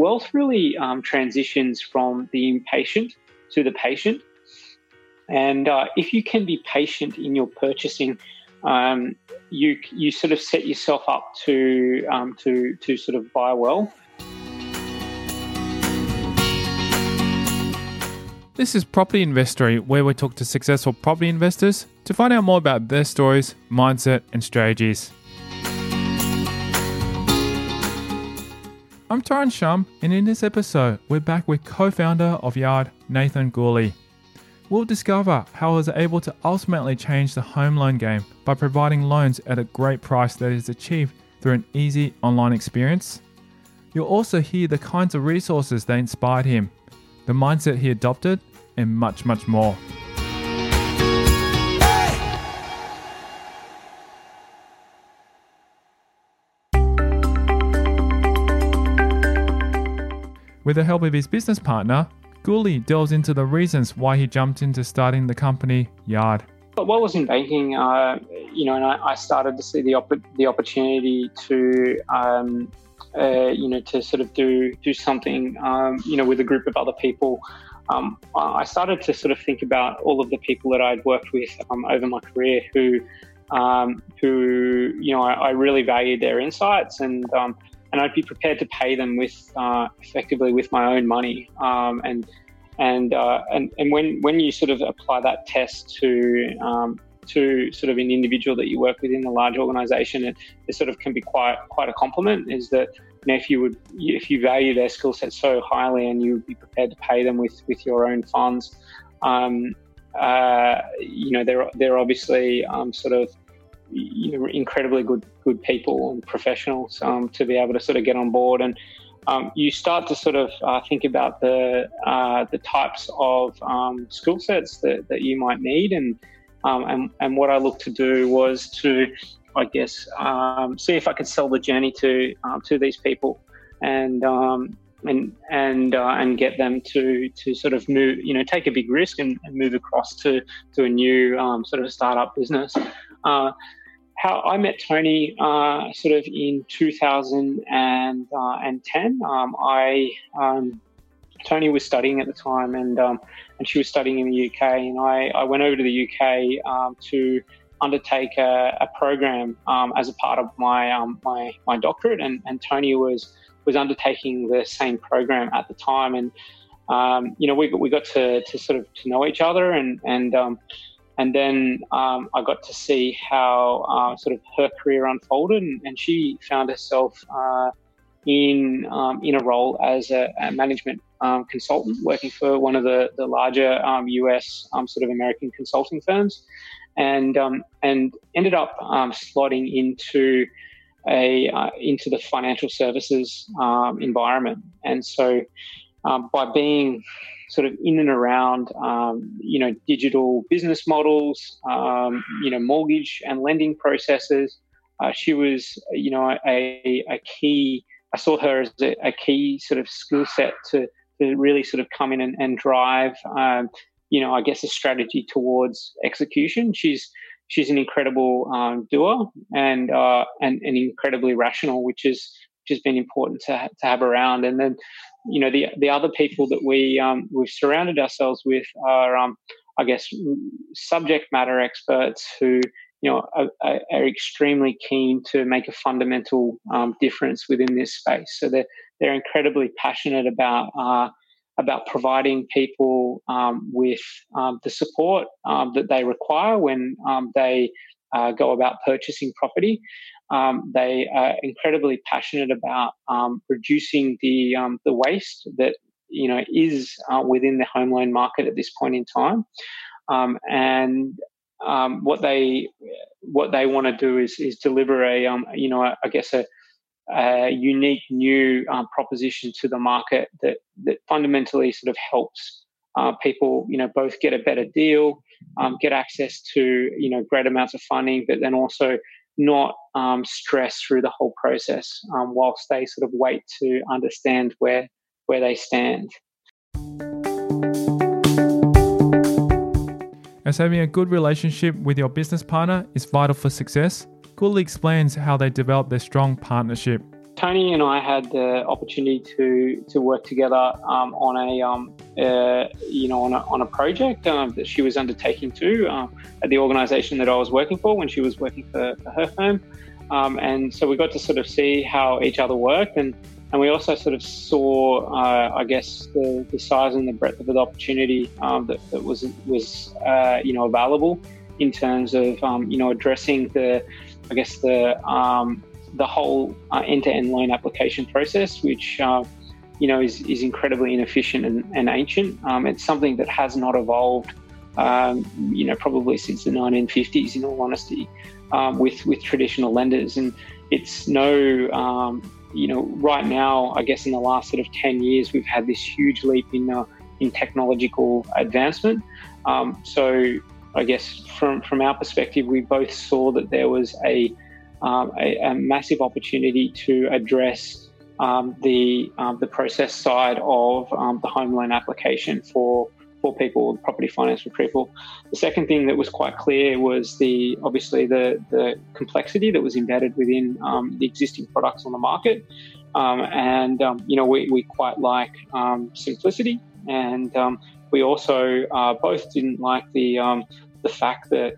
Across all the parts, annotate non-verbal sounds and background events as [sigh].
Wealth really um, transitions from the impatient to the patient. And uh, if you can be patient in your purchasing, um, you you sort of set yourself up to um, to to sort of buy well. This is Property Investory, where we talk to successful property investors to find out more about their stories, mindset, and strategies. I'm Tyron Shum, and in this episode, we're back with co founder of Yard, Nathan Gooley. We'll discover how he was able to ultimately change the home loan game by providing loans at a great price that is achieved through an easy online experience. You'll also hear the kinds of resources that inspired him, the mindset he adopted, and much, much more. With the help of his business partner, Gooley delves into the reasons why he jumped into starting the company Yard. While I was in banking, uh, you know, and I, I, started to see the op- the opportunity to, um, uh, you know, to sort of do do something, um, you know, with a group of other people. Um, I started to sort of think about all of the people that I'd worked with um, over my career who, um, who, you know, I, I, really valued their insights and um, and I'd be prepared to pay them with uh, effectively with my own money. Um, and and uh, and and when when you sort of apply that test to um, to sort of an individual that you work with in a large organisation, it, it sort of can be quite quite a compliment. Is that you know, if you would if you value their skill set so highly and you would be prepared to pay them with with your own funds. Um, uh, you know, they're they're obviously um, sort of you know, incredibly good good people and professionals um, to be able to sort of get on board. And um, you start to sort of uh, think about the uh, the types of um, skill sets that, that you might need. And, um, and and what I looked to do was to I guess um, see if I could sell the journey to uh, to these people and um, and and uh, and get them to to sort of move you know take a big risk and, and move across to to a new sort of startup business. Uh, how I met Tony uh, sort of in 2010. Uh, um, I um, Tony was studying at the time, and um, and she was studying in the UK, and I, I went over to the UK um, to undertake a, a program um, as a part of my um, my my doctorate, and, and Tony was was undertaking the same program at the time, and you know we we got to, to sort of to know each other, and and and then um, I got to see how uh, sort of her career unfolded, and, and she found herself uh, in um, in a role as a, a management um, consultant, working for one of the the larger US um, um, sort of American consulting firms, and um, and ended up slotting into a uh, into the financial services environment, and so by being sort of in and around, um, you know, digital business models, um, you know, mortgage and lending processes. Uh, she was, you know, a, a key. I saw her as a, a key sort of skill set to, to really sort of come in and, and drive, um, you know, I guess a strategy towards execution. She's she's an incredible um, doer and, uh, and and incredibly rational, which is which has been important to to have around. And then you know the the other people that we um, we've surrounded ourselves with are um, I guess subject matter experts who you know are, are extremely keen to make a fundamental um, difference within this space. So they're they're incredibly passionate about uh, about providing people um, with um, the support um, that they require when they uh, go about purchasing property. Um, they are incredibly passionate about um, reducing the um, the waste that you know is uh, within the home loan market at this point in time. um, and um, what they what they want to do is is deliver a um, you know I guess a, a unique new um, proposition to the market that that fundamentally sort of helps uh, people you know both get a better deal, get access to you know great amounts of funding, but then also not um, stress through the whole process um, whilst they sort of wait to understand where where they stand. As having a good relationship with your business partner is vital for success, Gooley explains how they develop their strong partnership. Tony and I had the opportunity to to work together um, on a um, uh, you know on a, on a project um, that she was undertaking too um, at the organisation that I was working for when she was working for, for her firm, um, and so we got to sort of see how each other worked and and we also sort of saw, uh, I guess, the, the, size and the breadth of the opportunity um, that, that, was was uh, you know available in terms of you know addressing the, I guess the the whole uh, end-to-end loan application process, which uh, you know is, is incredibly inefficient and, and ancient. Um, it's something that has not evolved, um, you know, probably since the 1950s. In all honesty, um, with with traditional lenders, and it's no you know, right now, I guess in the last sort of 10 years, we've had this huge leap in, uh, in technological advancement. Um, so I guess from, from our perspective, we both saw that there was a, um, a, a, massive opportunity to address um, the, um, the process side of um, the home loan application for for people, property finance for people. The second thing that was quite clear was the obviously the the complexity that was embedded within um, the existing products on the market, um, and um, you know we, we quite like um, simplicity, and we also uh, both didn't like the the fact that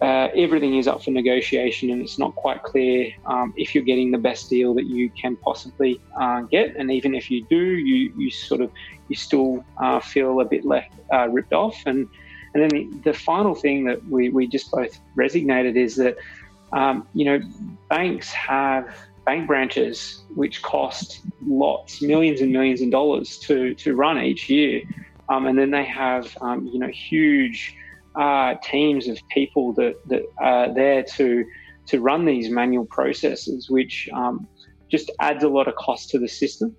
uh, everything is up for negotiation, and it's not quite clear um, if you're getting the best deal that you can possibly uh, get. And even if you do, you you sort of you still uh, feel a bit left uh, ripped off. And and then the, the, final thing that we we just both resignated is that um, you know banks have bank branches which cost lots, millions and millions of dollars to to run each year, um, and then they have um, you know huge uh, teams of people that, that are there to to run these manual processes, which um, just adds a lot of cost to the system.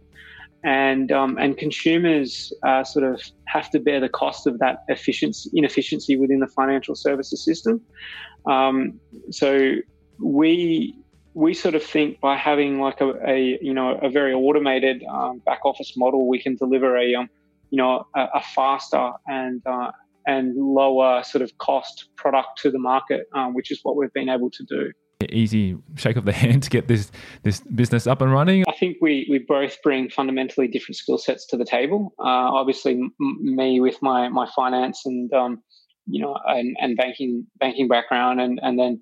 And um, and consumers uh, sort of have to bear the cost of that efficiency inefficiency within the financial services system. Um, so we we sort of think by having like a, a you know a very automated um, back office model, we can deliver a um, you know a, a faster and uh, and lower sort of cost product to the market, um, which is what we've been able to do. Easy shake of the [laughs] hand to get this this business up and running. I think we we both bring fundamentally different skill sets to the table. Uh, obviously, m- me with my my finance and um, you know and, and banking banking background, and and then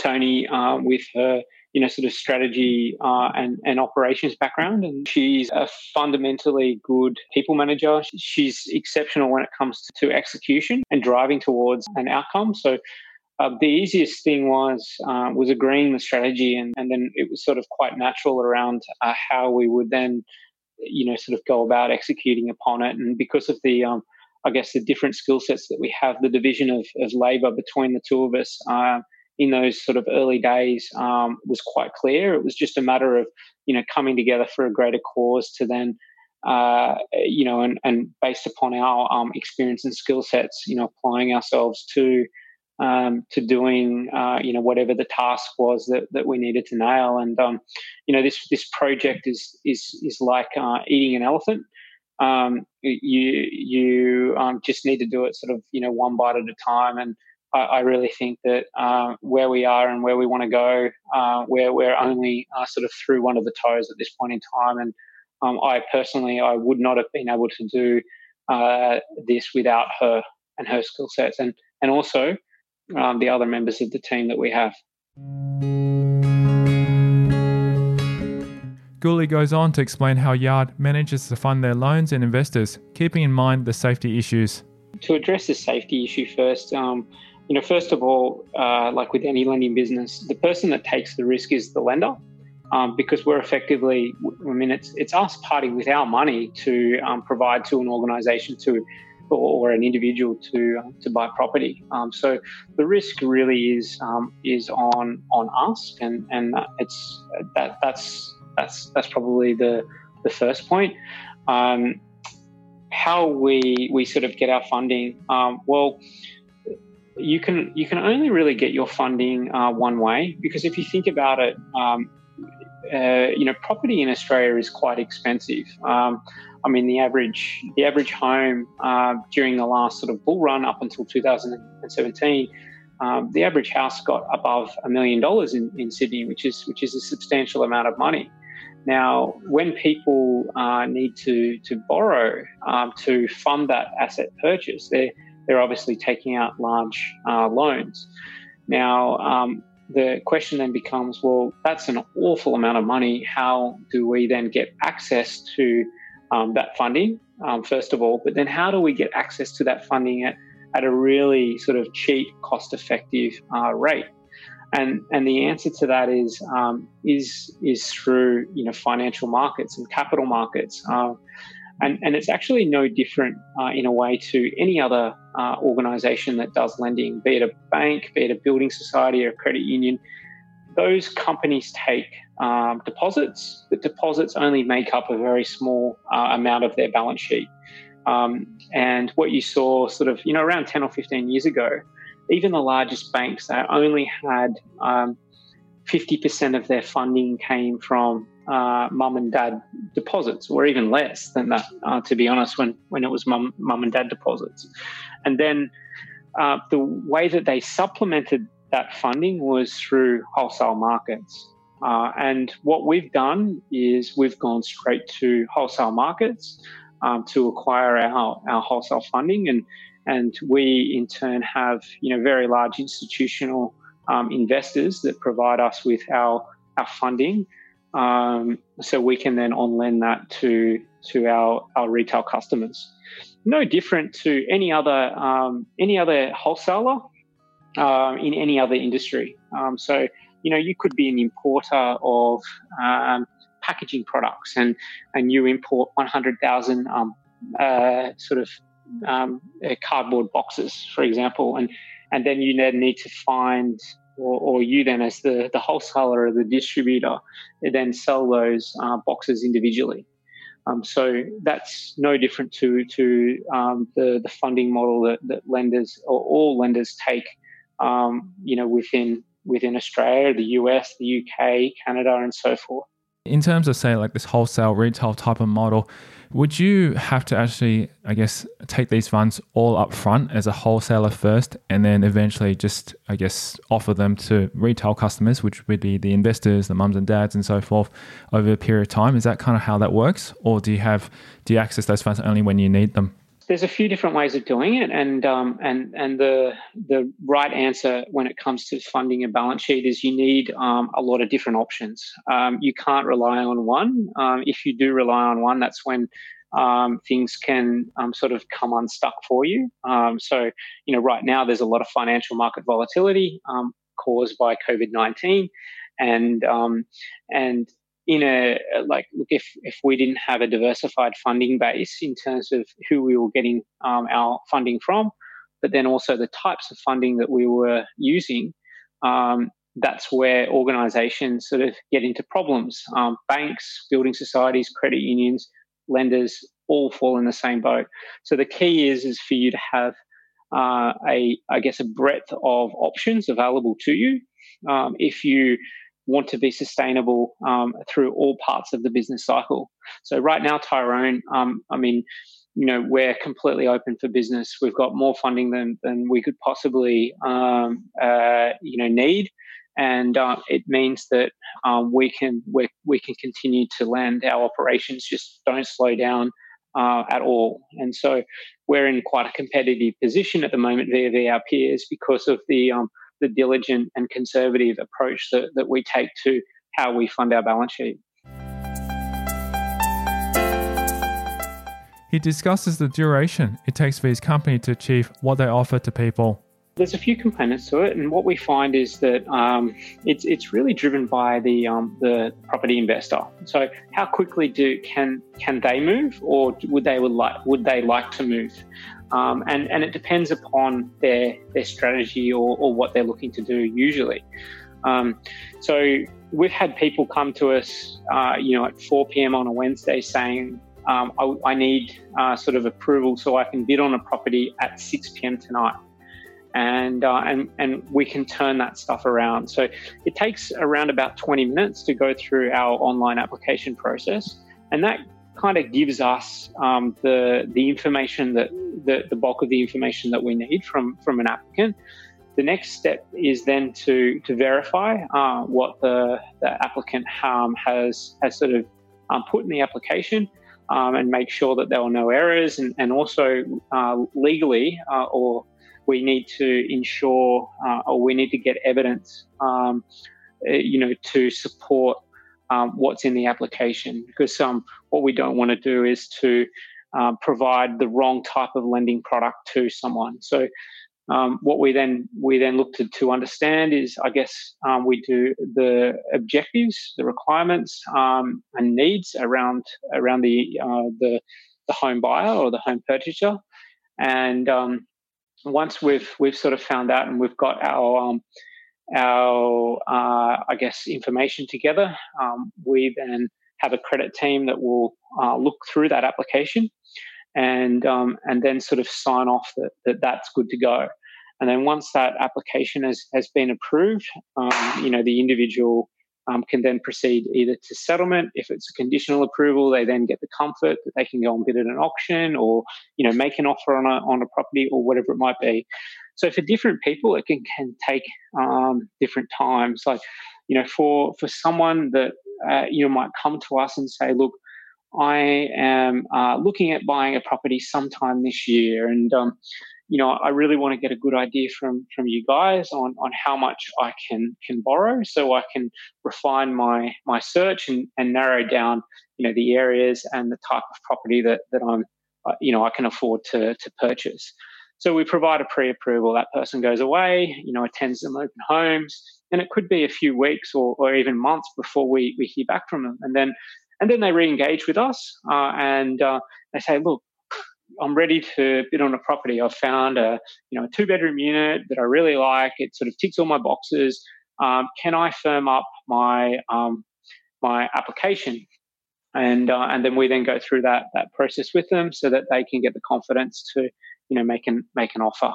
Tony uh, with her you know, sort of strategy uh, and, and operations background. And she's a fundamentally good people manager. She's exceptional when it comes to execution and driving towards an outcome. So uh, the easiest thing was uh, was agreeing the strategy, and, and then it was sort of quite natural around uh, how we would then, you know, sort of go about executing upon it. And because of the um, I guess the different skill sets that we have, the division of, of labor between the two of us, uh, in those sort of early days um, was quite clear. It was just a matter of you know coming together for a greater cause to then uh, you know and, and based upon our um, experience and skill sets, you know, applying ourselves to um, to doing uh, you know whatever the task was that, that we needed to nail. And um, you know this this project is is is like uh, eating an elephant. Um, you you um, just need to do it sort of you know one bite at a time and I, I really think that uh, where we are and where we want to go, uh, where we're only uh, sort of through one of the toes at this point in time. And um, I personally, I would not have been able to do uh, this without her and her skill sets, and and also um, the other members of the team that we have. Gooley goes on to explain how Yard manages to fund their loans and investors, keeping in mind the safety issues. To address the safety issue first, um, you know, first of all, uh, like with any lending business, the person that takes the risk is the lender. Um, because we're effectively, I mean, it's it's us parting with our money to um, provide to an organisation to or, an individual to uh, to buy property. Um, so the risk really is um, is on on us, and and it's that that's that's that's probably the the first point. Um, how we we sort of get our funding? Um, well, you can you can only really get your funding uh, one way because if you think about it, um, uh, you know, property in Australia is quite expensive. Um, I mean, the average the average home uh, during the last sort of bull run up until 2017, um, the average house got above a million dollars in, in Sydney, which is which is a substantial amount of money. Now, when people uh, need to to borrow um, to fund that asset purchase, they're they're obviously taking out large uh, loans. Now, um, the question then becomes, well, that's an awful amount of money. How do we then get access to um, that funding, um, first of all? But then how do we get access to that funding at, at a really sort of cheap, cost effective uh, rate? And, and the answer to that is um, is is through you know financial markets and capital markets. Uh, and, and it's actually no different uh, in a way to any other uh, organization that does lending, be it a bank, be it a building society or a credit union. Those companies take um, deposits, but deposits only make up a very small uh, amount of their balance sheet. Um, and what you saw sort of, you know, around 10 or 15 years ago, even the largest banks, they only had um, 50% of their funding came from uh, mum and dad deposits, or even less than that, uh, to be honest, when, when it was mum, mum and dad deposits. And then uh, the way that they supplemented that funding was through wholesale markets. Uh, and what we've done is we've gone straight to wholesale markets um, to acquire our, our wholesale funding. And, and we, in turn, have you know, very large institutional um, investors that provide us with our, our funding um, so we can then on lend that to to our, our retail customers. No different to any other um, any other wholesaler uh, in any other industry. Um, so you know you could be an importer of um, packaging products and and you import 100,000 um, uh, sort of uh, cardboard boxes, for example, and and then you need to find or, or, you then as the, the wholesaler or the distributor then sell those uh, boxes individually. Um, so that's no different to to um, the the funding model that, that lenders or all lenders take, um, you know, within within Australia, the US, the UK, Canada, and so forth. In terms of say like this wholesale retail type of model, would you have to actually, I guess, take these funds all up front as a wholesaler first, and then eventually just, I guess, offer them to retail customers, which would be the investors, the mums and dads, and so forth, over a period of time? Is that kind of how that works, or do you have do you access those funds only when you need them? There's a few different ways of doing it, and um, and and the the right answer when it comes to funding a balance sheet is you need um, a lot of different options. Um, you can't rely on one. Um, if you do rely on one, that's when um, things can um, sort of come unstuck for you. so you know, right now there's a lot of financial market volatility caused by COVID nineteen, and and in a like look if if we didn't have a diversified funding base in terms of who we were getting um, our funding from but then also the types of funding that we were using um, that's where organizations sort of get into problems. Um, banks building societies credit unions lenders all fall in the same boat. So the key is is for you to have uh, a i guess a breadth of options available to you. Um, if you want to be sustainable um, through all parts of the business cycle. So right now, Tyron, um, I mean, you know, we're completely open for business. We've got more funding than than we could possibly, um, uh, you know, need, and uh, it means that um, we can we we can continue to lend. Our operations just don't slow down. Uh, at all. And so we're in quite a competitive position at the moment via our peers because of the um, the diligent and conservative approach that, that we take to how we fund our balance sheet. He discusses the duration it takes for his company to achieve what they offer to people. There's a few components to it, and what we find is that um, it's it's really driven by the um, the property investor. So, how quickly do can can they move, or would they would like would they like to move? Um, and, and it depends upon their, their strategy or, or what they're looking to do usually. Um, so we've had people come to us, uh, you know, at 4 p.m. on a Wednesday saying, um, I, I, need uh, sort of approval so I can bid on a property at 6 p.m. tonight. And, uh, and, and we can turn that stuff around. So it takes around about 20 minutes to go through our online application process. And that kind of gives us um, the, the information that the, the bulk of the information that we need from, from an applicant. The next step is then to, to verify uh, what the, the applicant um, has, has sort of um, put in the application um, and make sure that there are no errors. And, and also, uh, legally, uh, or we need to ensure uh, or we need to get evidence, um, uh, you know, to support um, what's in the application. Because um, what we don't want to do is to um, provide the wrong type of lending product to someone. So um, what we then we then look to, to understand is, I guess, um, we do the objectives, the requirements, um, and needs around around the uh, the the home buyer or the home purchaser, and um, once we've we've sort of found out and we've got our um, our uh, I guess information together, um, we then have a credit team that will uh, look through that application and um, and then sort of sign off that, that that's good to go. And then once that application has, has been approved, um, you know, the individual um, can then proceed either to settlement. If it's a conditional approval, they then get the comfort that they can go and bid at an auction or, you know, make an offer on a, on a property or whatever it might be. So for different people, it can, can take um, different times. Like, you know, for, for someone that, uh, you might come to us and say, look, I am uh, looking at buying a property sometime this year, and um, you know I really want to get a good idea from from you guys on on how much I can can borrow, so I can refine my my search and, and narrow down you know the areas and the type of property that that I'm uh, you know I can afford to to purchase. So we provide a pre-approval. That person goes away, you know, attends some open homes, and it could be a few weeks or, or even months before we, we hear back from them. And then and then they re-engage with us uh, and uh, they say, look, I'm ready to bid on a property. I've found a you know a two bedroom unit that I really like. It sort of ticks all my boxes. Um, can I firm up my um, my application? And uh, and then we then go through that that process with them so that they can get the confidence to you know make an make an offer.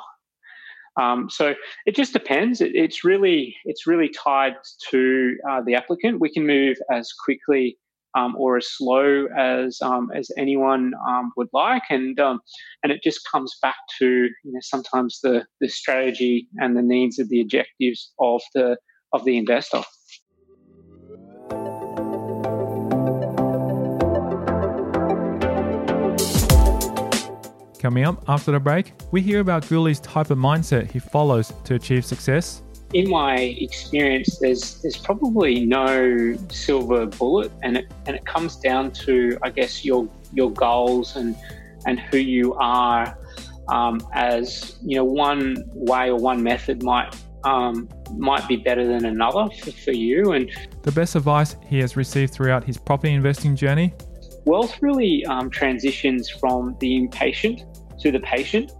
Um, so it just depends. It, it's really it's really tied to uh, the applicant. We can move as quickly um, or as slow as um, as anyone um, would like, and um, and it just comes back to you know sometimes the the strategy and the needs of the objectives of the of the investor. Coming up after the break, we hear about Gooley's type of mindset he follows to achieve success in my experience, there's there's probably no silver bullet, and it and it comes down to I guess your your goals and and who you are. Um, as you know, one way or one method might um, might be better than another for, for you. And the best advice he has received throughout his property investing journey. Wealth really um, transitions from the impatient to the patient.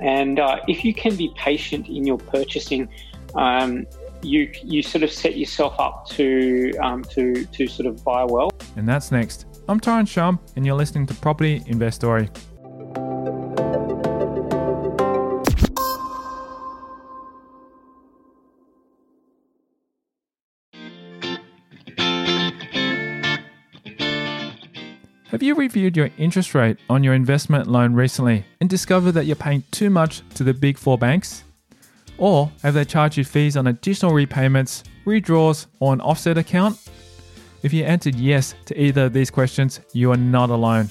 And uh, if you can be patient in your purchasing, um, you you sort of set yourself up to um, to to sort of buy well. And that's next. I'm Tyron Shum, and you're listening to Property Investory. Have you reviewed your interest rate on your investment loan recently and discovered that you're paying too much to the big four banks? Or have they charged you fees on additional repayments, redraws, or an offset account? If you answered yes to either of these questions, you are not alone.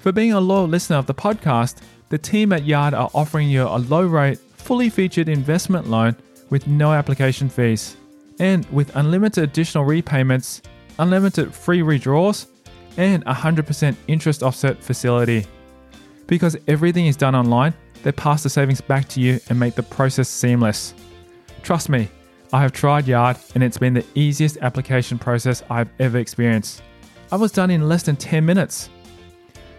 For being a loyal listener of the podcast, the team at Yard are offering you a low rate, fully featured investment loan with no application fees. And with unlimited additional repayments, unlimited free redraws, and 100% interest offset facility. Because everything is done online, they pass the savings back to you and make the process seamless. Trust me, I have tried Yard and it's been the easiest application process I've ever experienced. I was done in less than 10 minutes.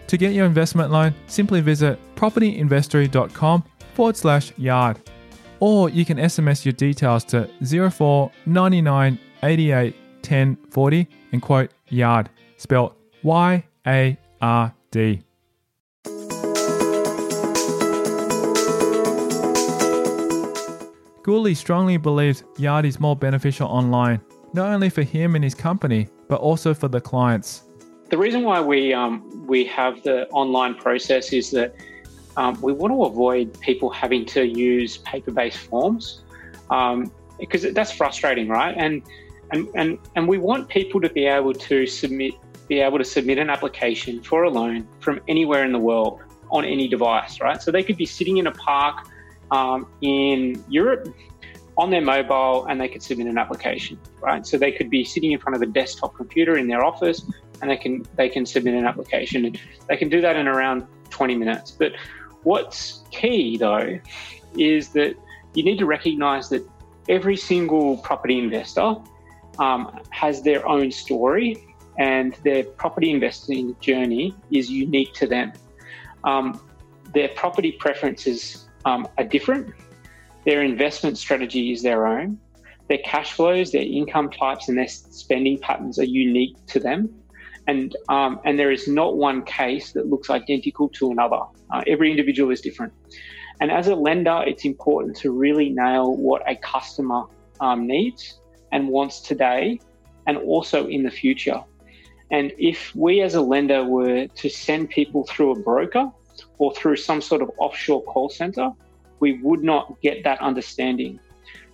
To get your investment loan, simply visit propertyinvestory.com forward slash yard. Or you can SMS your details to 04 99 88 10 40 and quote yard, spelled Y A R D. Gooley strongly believes Yard is more beneficial online, not only for him and his company, but also for the clients. The reason why we um, we have the online process is that um, we want to avoid people having to use paper-based forms um, because that's frustrating, right? And and and and we want people to be able to submit be able to submit an application for a loan from anywhere in the world on any device, right? So they could be sitting in a park um, in Europe on their mobile and they could submit an application, right? So they could be sitting in front of a desktop computer in their office and they can they can submit an application and they can do that in around 20 minutes. But what's key though is that you need to recognize that every single property investor um, has their own story and their property investing journey is unique to them. Um, their property preferences um, are different. Their investment strategy is their own. Their cash flows, their income types, and their spending patterns are unique to them. And, um, and there is not one case that looks identical to another. Uh, every individual is different. And as a lender, it's important to really nail what a customer um, needs and wants today and also in the future. And if we as a lender were to send people through a broker, or through some sort of offshore call center, we would not get that understanding.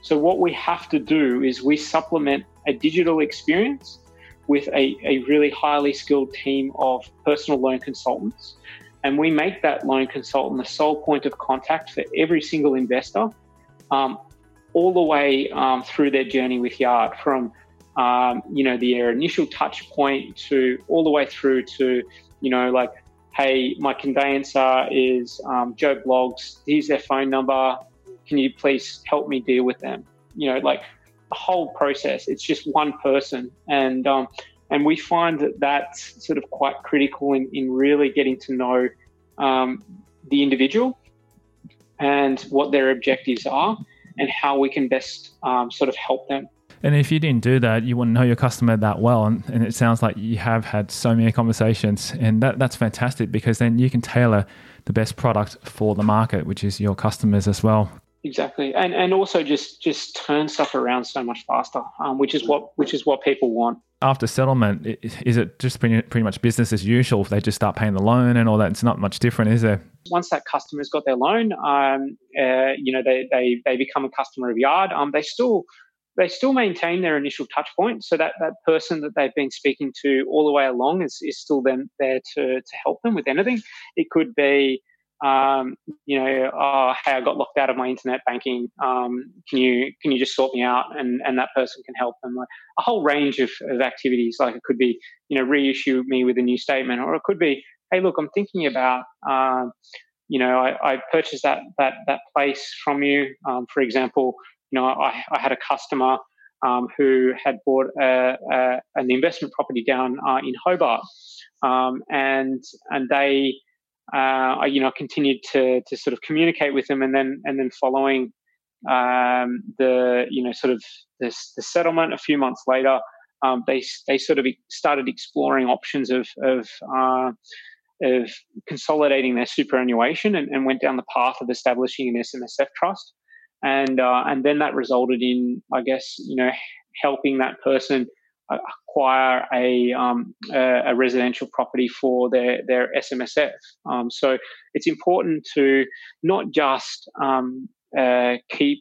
So, what we have to do is we supplement a digital experience with a, a really highly skilled team of personal loan consultants. And we make that loan consultant the sole point of contact for every single investor, um, all the way um, through their journey with Yard, from um, you know their initial touch point to all the way through to you know like hey, my conveyancer is um, Joe Blogs. Here's their phone number. Can you please help me deal with them? You know, like the whole process. It's just one person, and um, and we find that that's sort of quite critical in, in really getting to know um, the individual and what their objectives are and how we can best um, sort of help them. And if you didn't do that, you wouldn't know your customer that well. And, and it sounds like you have had so many conversations. And that, that's fantastic because then you can tailor the best product for the market, which is your customers as well. Exactly, and and also just just turn stuff around so much faster, um, which is what which is what people want. After settlement, is it just pretty, pretty much business as usual? If they just start paying the loan and all that, it's not much different, is there? Once that customer's got their loan, um, uh, you know, they, they they become a customer of Yard. Um, they still they still maintain their initial touch point. So that, that person that they've been speaking to all the way along is, is still then there to, to help them with anything. It could be, um, you know, oh, hey, I got locked out of my internet banking. Um, can you can you just sort me out? And and that person can help them. Like a whole range of, of activities. Like it could be, you know, reissue me with a new statement, or it could be, hey, look, I'm thinking about. Um, you know, I, I, purchased that that that place from you. Um, for example, you know, I, I had a customer um, who had bought a, a, an investment property down uh, in Hobart, um, and and they, uh, you know, continued to to sort of communicate with them, and then and then following um, the you know sort of the settlement a few months later, um, they they sort of started exploring options of of uh, of consolidating their superannuation and, and, went down the path of establishing an SMSF trust and uh, and then that resulted in, I guess, you know, helping that person acquire a um, a, a, residential property for their their SMSF. Um, so it's important to not just um, uh, keep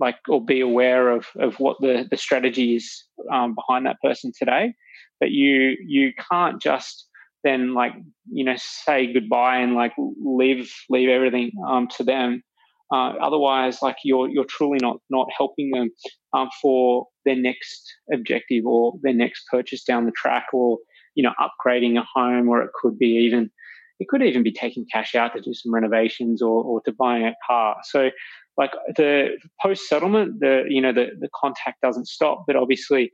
like or be aware of of what the the strategy is um, behind that person today, but you you can't just then like you know say goodbye and like leave leave everything um, to them uh, otherwise, like you're you're truly not not helping them um, for their next objective or their next purchase down the track, or you know upgrading a home, or it could be even it could even be taking cash out to do some renovations or, or to buying a car. So like the post settlement, the you know the the contact doesn't stop, but obviously.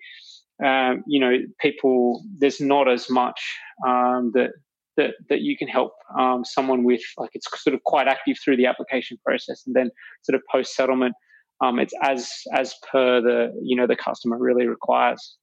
Um, you know, people, there's not as much um, that that that you can help um, someone with like it's sort of quite active through the application process and then sort of post settlement um, it's as as per the you know the customer really requires.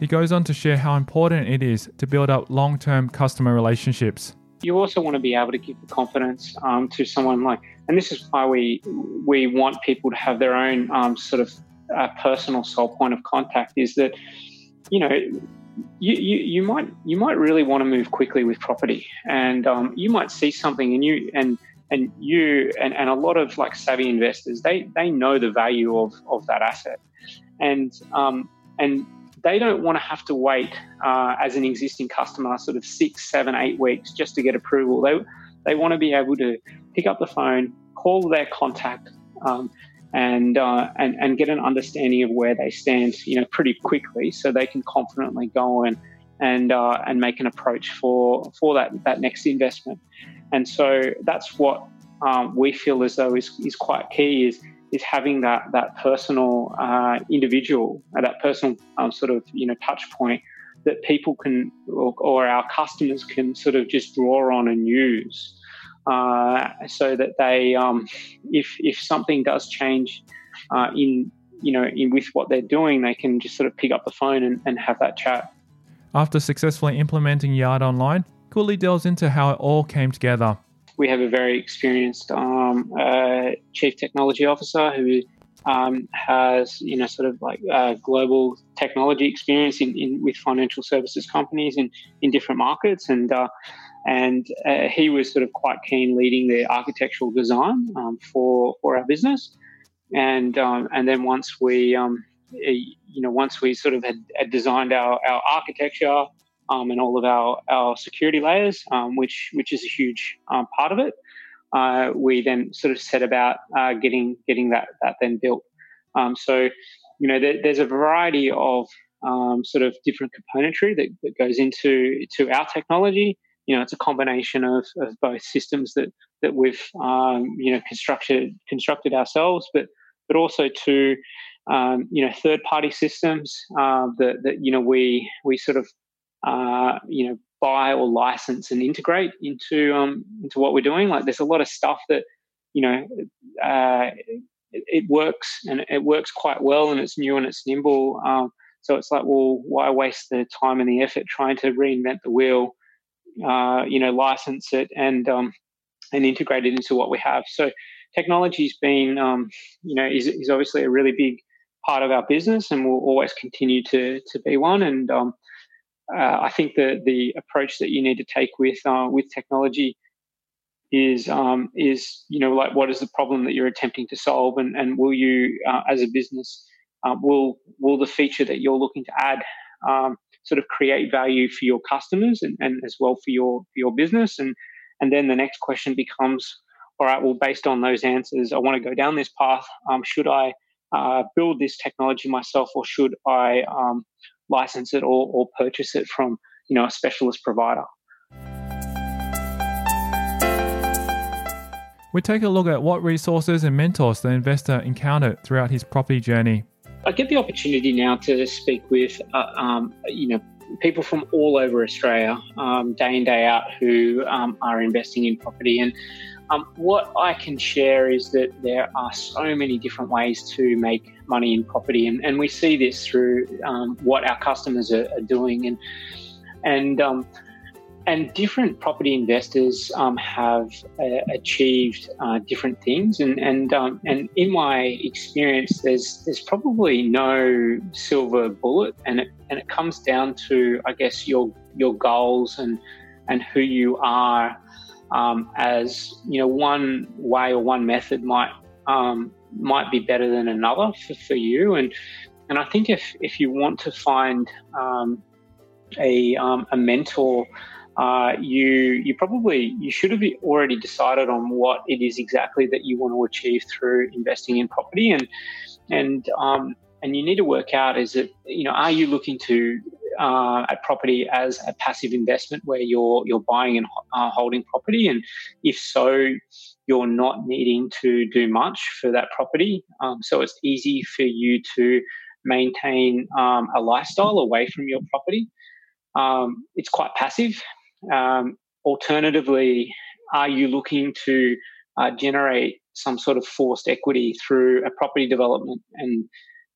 He goes on to share how important it is to build up long-term customer relationships. You also want to be able to give the confidence um, to someone like and this is why we we want people to have their own um, sort of uh, personal sole point of contact is that you know you, you, you might you might really want to move quickly with property and um, you might see something and you and and you and, and a lot of like savvy investors they they know the value of of that asset. And um, and they don't want to have to wait uh, as an existing customer sort of six seven eight weeks just to get approval. They they want to be able to pick up the phone call their contact um, and, uh, and and get an understanding of where they stand, you know, pretty quickly, so they can confidently go and and uh, and make an approach for for that that next investment. And so that's what um, we feel as though is is quite key is is having that that personal uh, individual, uh, that personal um, sort of you know touch point that people can or, or, our customers can sort of just draw on and use uh, so that they, um, if if something does change uh, in you know in with what they're doing, they can just sort of pick up the phone and, and have that chat. After successfully implementing Yard Online, Gooley delves into how it all came together. We have a very experienced um, uh, chief technology officer who um, has you know sort of like uh, global technology experience in, in, with financial services companies in in different markets and uh, and uh, he was sort of quite keen leading the architectural design um, for for our business. And um, and then once we um, you know once we sort of had, had designed our, our architecture um, and all of our, our security layers, um, which which is a huge um, part of it, uh, we then sort of set about uh, getting getting that that then built. so you know there, there's a variety of sort of different componentry that, that goes into to our technology you know, it's a combination of, of both systems that that we've um, you know constructed constructed ourselves, but but also to um, you know third party systems uh, that that you know we we sort of uh, you know buy or license and integrate into um, into what we're doing. Like there's a lot of stuff that you know uh, it, it, works and it works quite well and it's new and it's nimble. Um, so it's like, well, why waste the time and the effort trying to reinvent the wheel uh, you know, license it and um, and integrate it into what we have. So technology's been, um, you know, is, is obviously a really big part of our business and will always continue to to be one. And um, uh, I think the the approach that you need to take with uh, with technology is um, is you know like what is the problem that you're attempting to solve, and and will you uh, as a business uh, will will the feature that you're looking to add um, sort of create value for your customers and, and as well for your for your business. And and then the next question becomes all right well based on those answers i want to go down this path. Um, should i uh, build this technology myself or should i um, license it or, or purchase it from you know a specialist provider? We take a look at what resources and mentors the investor encountered throughout his property journey I get the opportunity now to speak with, uh, um, you know, people from all over Australia, um, day in day out, who um, are investing in property. And um, what I can share is that there are so many different ways to make money in property, and, and we see this through um, what our customers are, are doing. And and um, and different property investors um, have uh, achieved uh, different things, and and um, and in my experience, there's there's probably no silver bullet, and it and it comes down to I guess your your goals and and who you are. Um, as you know, one way or one method might um, might be better than another for, for you, and and I think if if you want to find um, a um, a mentor uh, you you probably you should have already decided on what it is exactly that you want to achieve through investing in property and and um, and you need to work out is it you know are you looking to uh, at property as a passive investment where you're you're buying and uh, holding property and if so you're not needing to do much for that property um, so it's easy for you to maintain um, a lifestyle away from your property. Um, it's quite passive. Um, alternatively, are you looking to uh, generate some sort of forced equity through a property development? And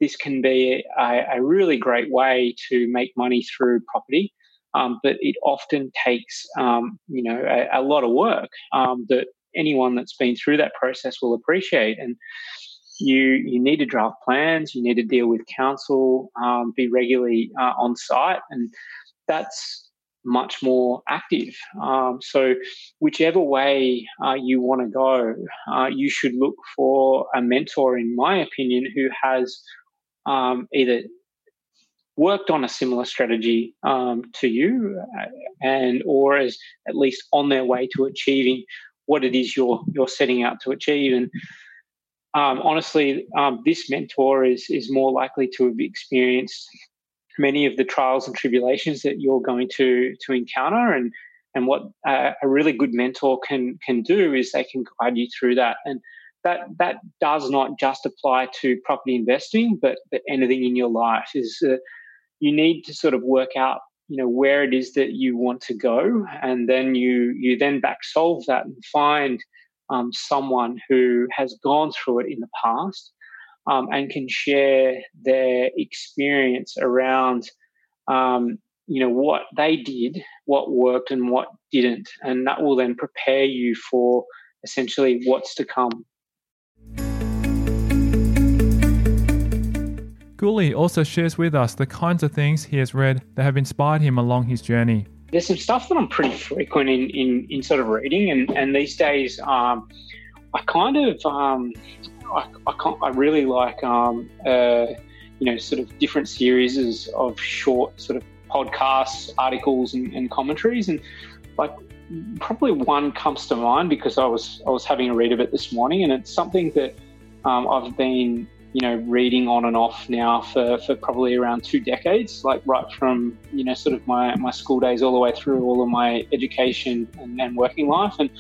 this can be a, a really great way to make money through property. Um, but it often takes, um, you know, a, a, lot of work um, that anyone that's been through that process will appreciate. And you you need to draft plans, you need to deal with council, um, be regularly uh, on site, and that's much more active. Um, so, whichever way uh, you want to go, uh, you should look for a mentor, in my opinion, who has um, either worked on a similar strategy um, to you, uh, and or is at least on their way to achieving what it is you're you're setting out to achieve. And um, honestly, um, this mentor is is more likely to have experienced many of the trials and tribulations that you're going to to encounter and and what uh, a really good mentor can can do is they can guide you through that. And that that does not just apply to property investing but but anything in your life is uh, you need to sort of work out you know where it is that you want to go and then you you then back solve that and find um, someone who has gone through it in the past um, and can share their experience around um, you know what they did what worked and what didn't and that will then prepare you for essentially what's to come Gooley also shares with us the kinds of things he has read that have inspired him along his journey. There's some stuff that I'm pretty frequent in, in, in sort of reading, and, and these days um, I kind of um, I, I, I really like um, uh, you know sort of different series of short sort of podcasts, articles, and, and commentaries, and like probably one comes to mind because I was I was having a read of it this morning, and it's something that um, I've been you know reading on and off now for, for probably around two decades, like right from you know sort of my, my school days all the way through all of my education and, and working life, and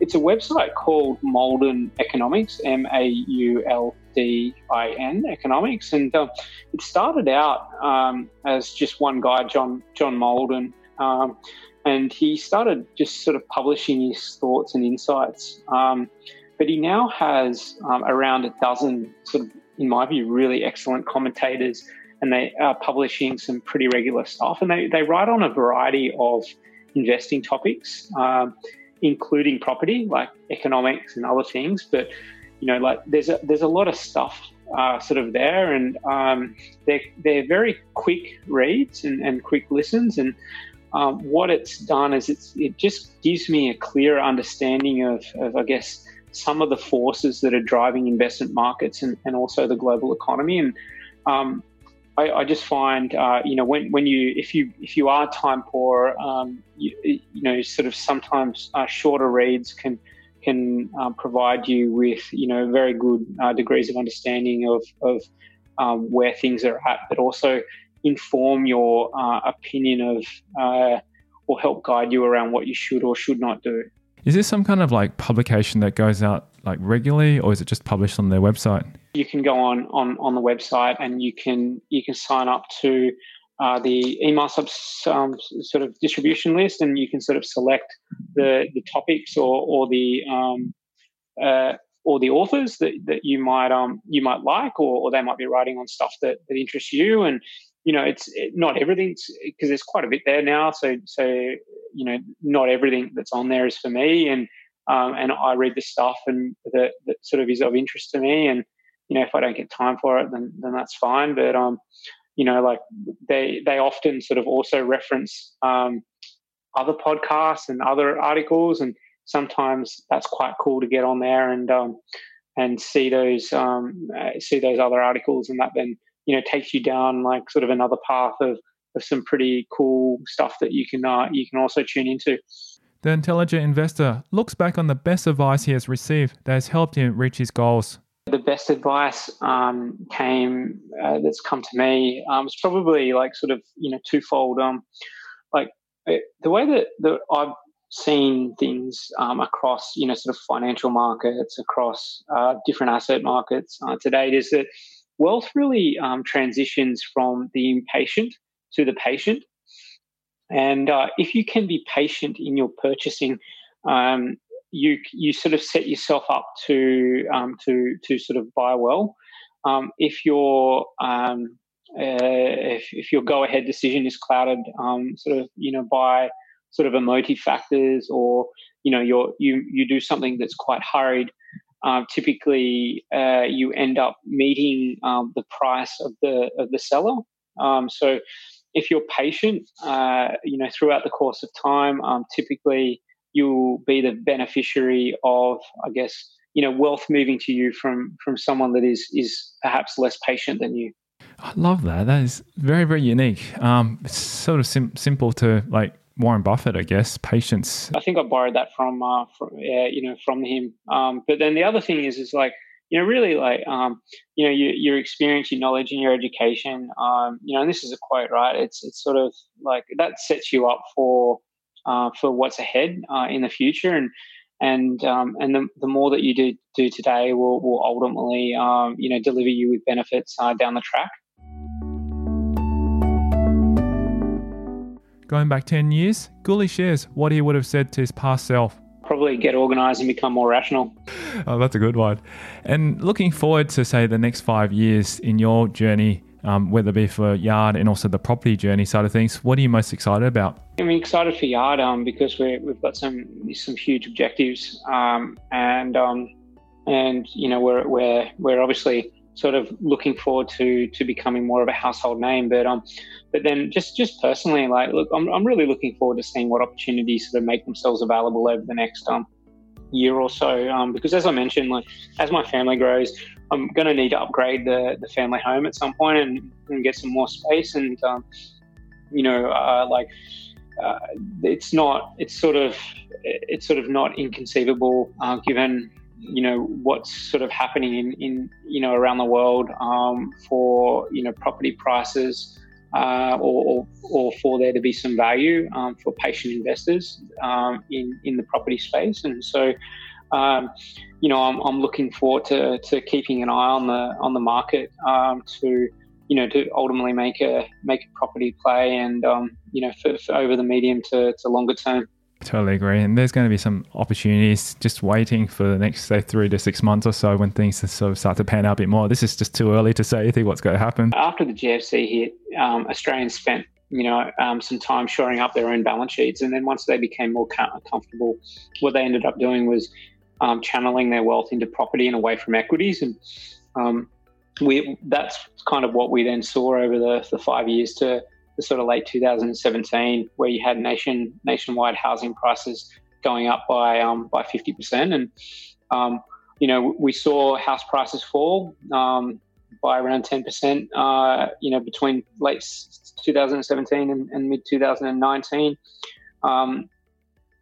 it's a website called Mauldin Economics, M A U L D I N Economics, and uh, it started out um, as just one guy, John John Mauldin, um, and he started just sort of publishing his thoughts and insights. Um, but he now has um, around a dozen, sort of, in my view, really excellent commentators, and they are publishing some pretty regular stuff, and they they write on a variety of investing topics. Um, including property, like economics and other things. But you know, like there's a there's a lot of stuff uh, sort of there, and um, they're they're very quick reads and, and quick listens. And um, what it's done is it's it just gives me a clearer understanding of, of I guess some of the forces that are driving investment markets and, and also the global economy. And um, I, I just find, uh, you know, when, when you if you if you are time poor, um, you, you, know, sort of sometimes uh, shorter reads can can uh, provide you with you know very good uh, degrees of understanding of of um, where things are at, but also inform your uh, opinion of uh, or help guide you around what you should or should not do. Is this some kind of like publication that goes out like regularly, or is it just published on their website? You can go on on, on the website and you can you can sign up to uh, the email subs, um, sort of distribution list, and you can sort of select the the topics or or the um, uh, or the authors that, that you might um you might like, or, or they might be writing on stuff that, that interests you, and you know it's it, not everything because there's quite a bit there now. So so you know not everything that's on there is for me, and um, and I read the stuff and that, that sort of is of interest to me. And you know, if I don't get time for it, then then that's fine. But um, you know, like they they often sort of also reference um, other podcasts and other articles, and sometimes that's quite cool to get on there and um, and see those um, uh, see those other articles, and that then you know takes you down like sort of another path of of some pretty cool stuff that you can uh, you can also tune into. The intelligent investor looks back on the best advice he has received that has helped him reach his goals. The best advice um, came uh, that's come to me um, it's probably like sort of you know twofold. Um, like it, uh, the way that, that I've seen things um, across you know sort of financial markets, across uh, different asset markets uh, to date is that wealth really um, transitions from the impatient to the patient. And uh, if you can be patient in your purchasing, um, you you sort of set yourself up to um, to to sort of buy well. Um, if your um, uh, if, if your go ahead decision is clouded, um, sort of you know by sort of emotive factors, or you know you you you do something that's quite hurried, um, typically uh, you end up meeting um, the price of the of the seller. Um, so if you're patient, uh, you know throughout the course of time, um, typically you'll be the beneficiary of, I guess, you know, wealth moving to you from from someone that is is perhaps less patient than you. I love that. That is very very unique. Um, it's sort of sim- simple to like Warren Buffett, I guess. Patience. I think I borrowed that from, uh, from yeah, you know, from him. Um, but then the other thing is, is like, you know, really like, um, you know, your, your experience, your knowledge, and your education. Um, you know, and this is a quote, right? It's it's sort of like that sets you up for uh, for what's ahead uh, in the future, and and um, and the, the more that you do do today will will ultimately um, you know deliver you with benefits uh, down the track. Going back 10 years, Gooley shares what he would have said to his past self. Probably get organized and become more rational. [laughs] Oh, that's a good one. And looking forward to, say, the next five years in your journey, um, whether it be for Yard and also the property journey side of things, what are you most excited about? I'm excited for Yard um, because we have got some some huge objectives, um, and um, and you know we're we're we're obviously sort of looking forward to to becoming more of a household name. But um, but then just just personally, like, look, I'm I'm really looking forward to seeing what opportunities sort of make themselves available over the next um year or so. Um, because as I mentioned, like as my family grows, I'm going to need to upgrade the the family home at some point and, and get some more space. And um, you know, uh, like. Uh, it's not. It's sort of. It's sort of not inconceivable, uh, given you know what's sort of happening in, in you know around the world um, for you know property prices uh, or, or, or, for there to be some value um, for patient investors um, in in the property space and so um, you know I'm, I'm looking forward to, to keeping an eye on the on the market um, to you know to ultimately make a make a property play and um, you know for, for over the medium to, to longer term. Totally agree. And there's going to be some opportunities just waiting for the next, say, three to six months or so when things sort of start to pan out a bit more. This is just too early to say anything what's going to happen. After the GFC hit, um, Australians spent, you know, um, some time shoring up their own balance sheets. And then once they became more comfortable, what they ended up doing was um, channeling their wealth into property and away from equities. And um, we that's kind of what we then saw over the, the five years to the sort of late 2017, where you had nation nationwide housing prices going up by um, by 50%, and um, you know we saw house prices fall um, by around 10%. Uh, you know between late 2017 and, and mid 2019. Um,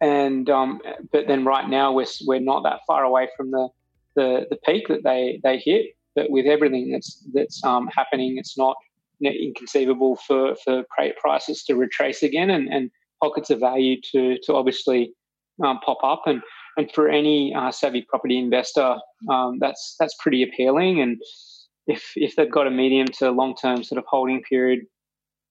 and um, but then right now we're, we're not that far away from the, the, the peak that they, they hit. But with everything that's that's um, happening, it's not inconceivable for, for prices to retrace again and, and pockets of value to, to obviously um, pop up. And, and for any uh, savvy property investor, um, that's, that's pretty appealing. And if, if they've got a medium to long term sort of holding period,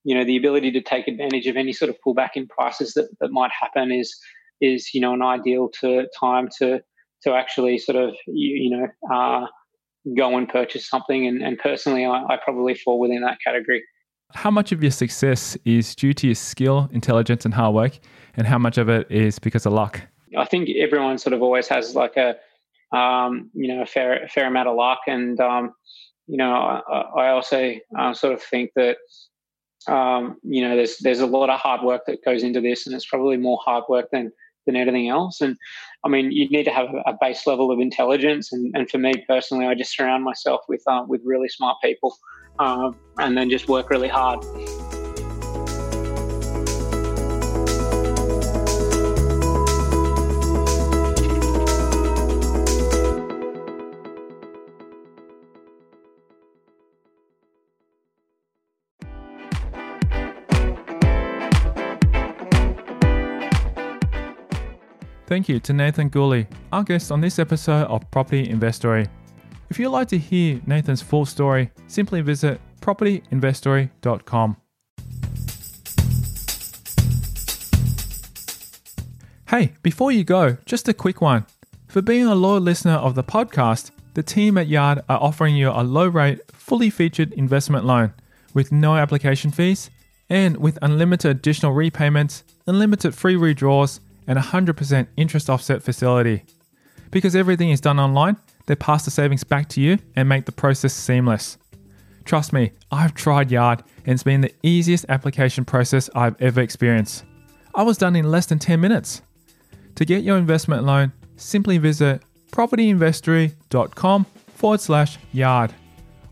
you know, the ability to take advantage of any sort of pullback in prices that, that might happen is, is, you know, an ideal to time to, to actually sort of, you, you know, uh, go and purchase something. And, and personally, I, I probably fall within that category. How much of your success is due to your skill, intelligence, and hard work, and how much of it is because of luck? I think everyone sort of always has like a, um, you know, a fair, a fair amount of luck, and um, you know, I, I also uh, sort of think that, um, you know, there's there's a lot of hard work that goes into this, and it's probably more hard work than than anything else. And I mean, you need to have a base level of intelligence. And, and for me personally, I just surround myself with uh, with really smart people, uh, and then just work really hard. Thank you to Nathan Gooley, our guest on this episode of Property Investory. If you'd like to hear Nathan's full story, simply visit propertyinvestory.com. Hey, before you go, just a quick one. For being a loyal listener of the podcast, the team at Yard are offering you a low rate, fully featured investment loan with no application fees and with unlimited additional repayments, unlimited free redraws, and 100% interest offset facility. Because everything is done online, they pass the savings back to you and make the process seamless. Trust me, I've tried Yard and it's been the easiest application process I've ever experienced. I was done in less than 10 minutes. To get your investment loan, simply visit propertyinvestory.com forward slash yard.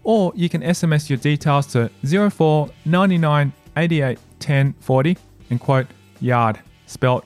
Or you can SMS your details to 04 99 88 10 40 and quote yard, spelt